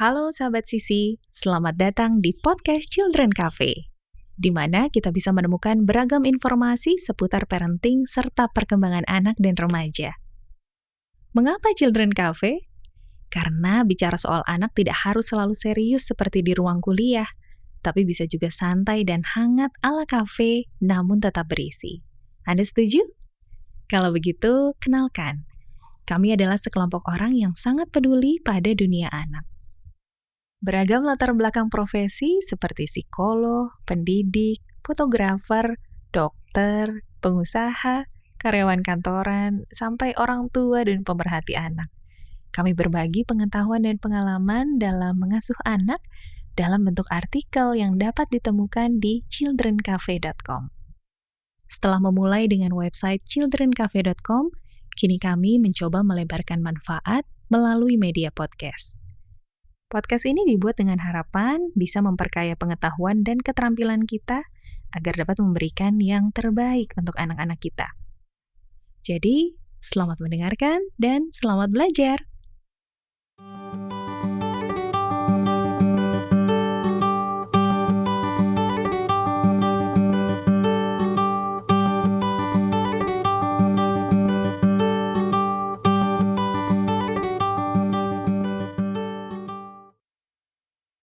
Halo sahabat Sisi, selamat datang di podcast Children Cafe, di mana kita bisa menemukan beragam informasi seputar parenting serta perkembangan anak dan remaja. Mengapa Children Cafe? Karena bicara soal anak tidak harus selalu serius seperti di ruang kuliah, tapi bisa juga santai dan hangat ala kafe, namun tetap berisi. Anda setuju? Kalau begitu, kenalkan. Kami adalah sekelompok orang yang sangat peduli pada dunia anak. Beragam latar belakang profesi seperti psikolog, pendidik, fotografer, dokter, pengusaha, karyawan kantoran, sampai orang tua dan pemerhati anak. Kami berbagi pengetahuan dan pengalaman dalam mengasuh anak dalam bentuk artikel yang dapat ditemukan di childrencafe.com. Setelah memulai dengan website childrencafe.com, kini kami mencoba melebarkan manfaat melalui media podcast. Podcast ini dibuat dengan harapan bisa memperkaya pengetahuan dan keterampilan kita agar dapat memberikan yang terbaik untuk anak-anak kita. Jadi, selamat mendengarkan dan selamat belajar.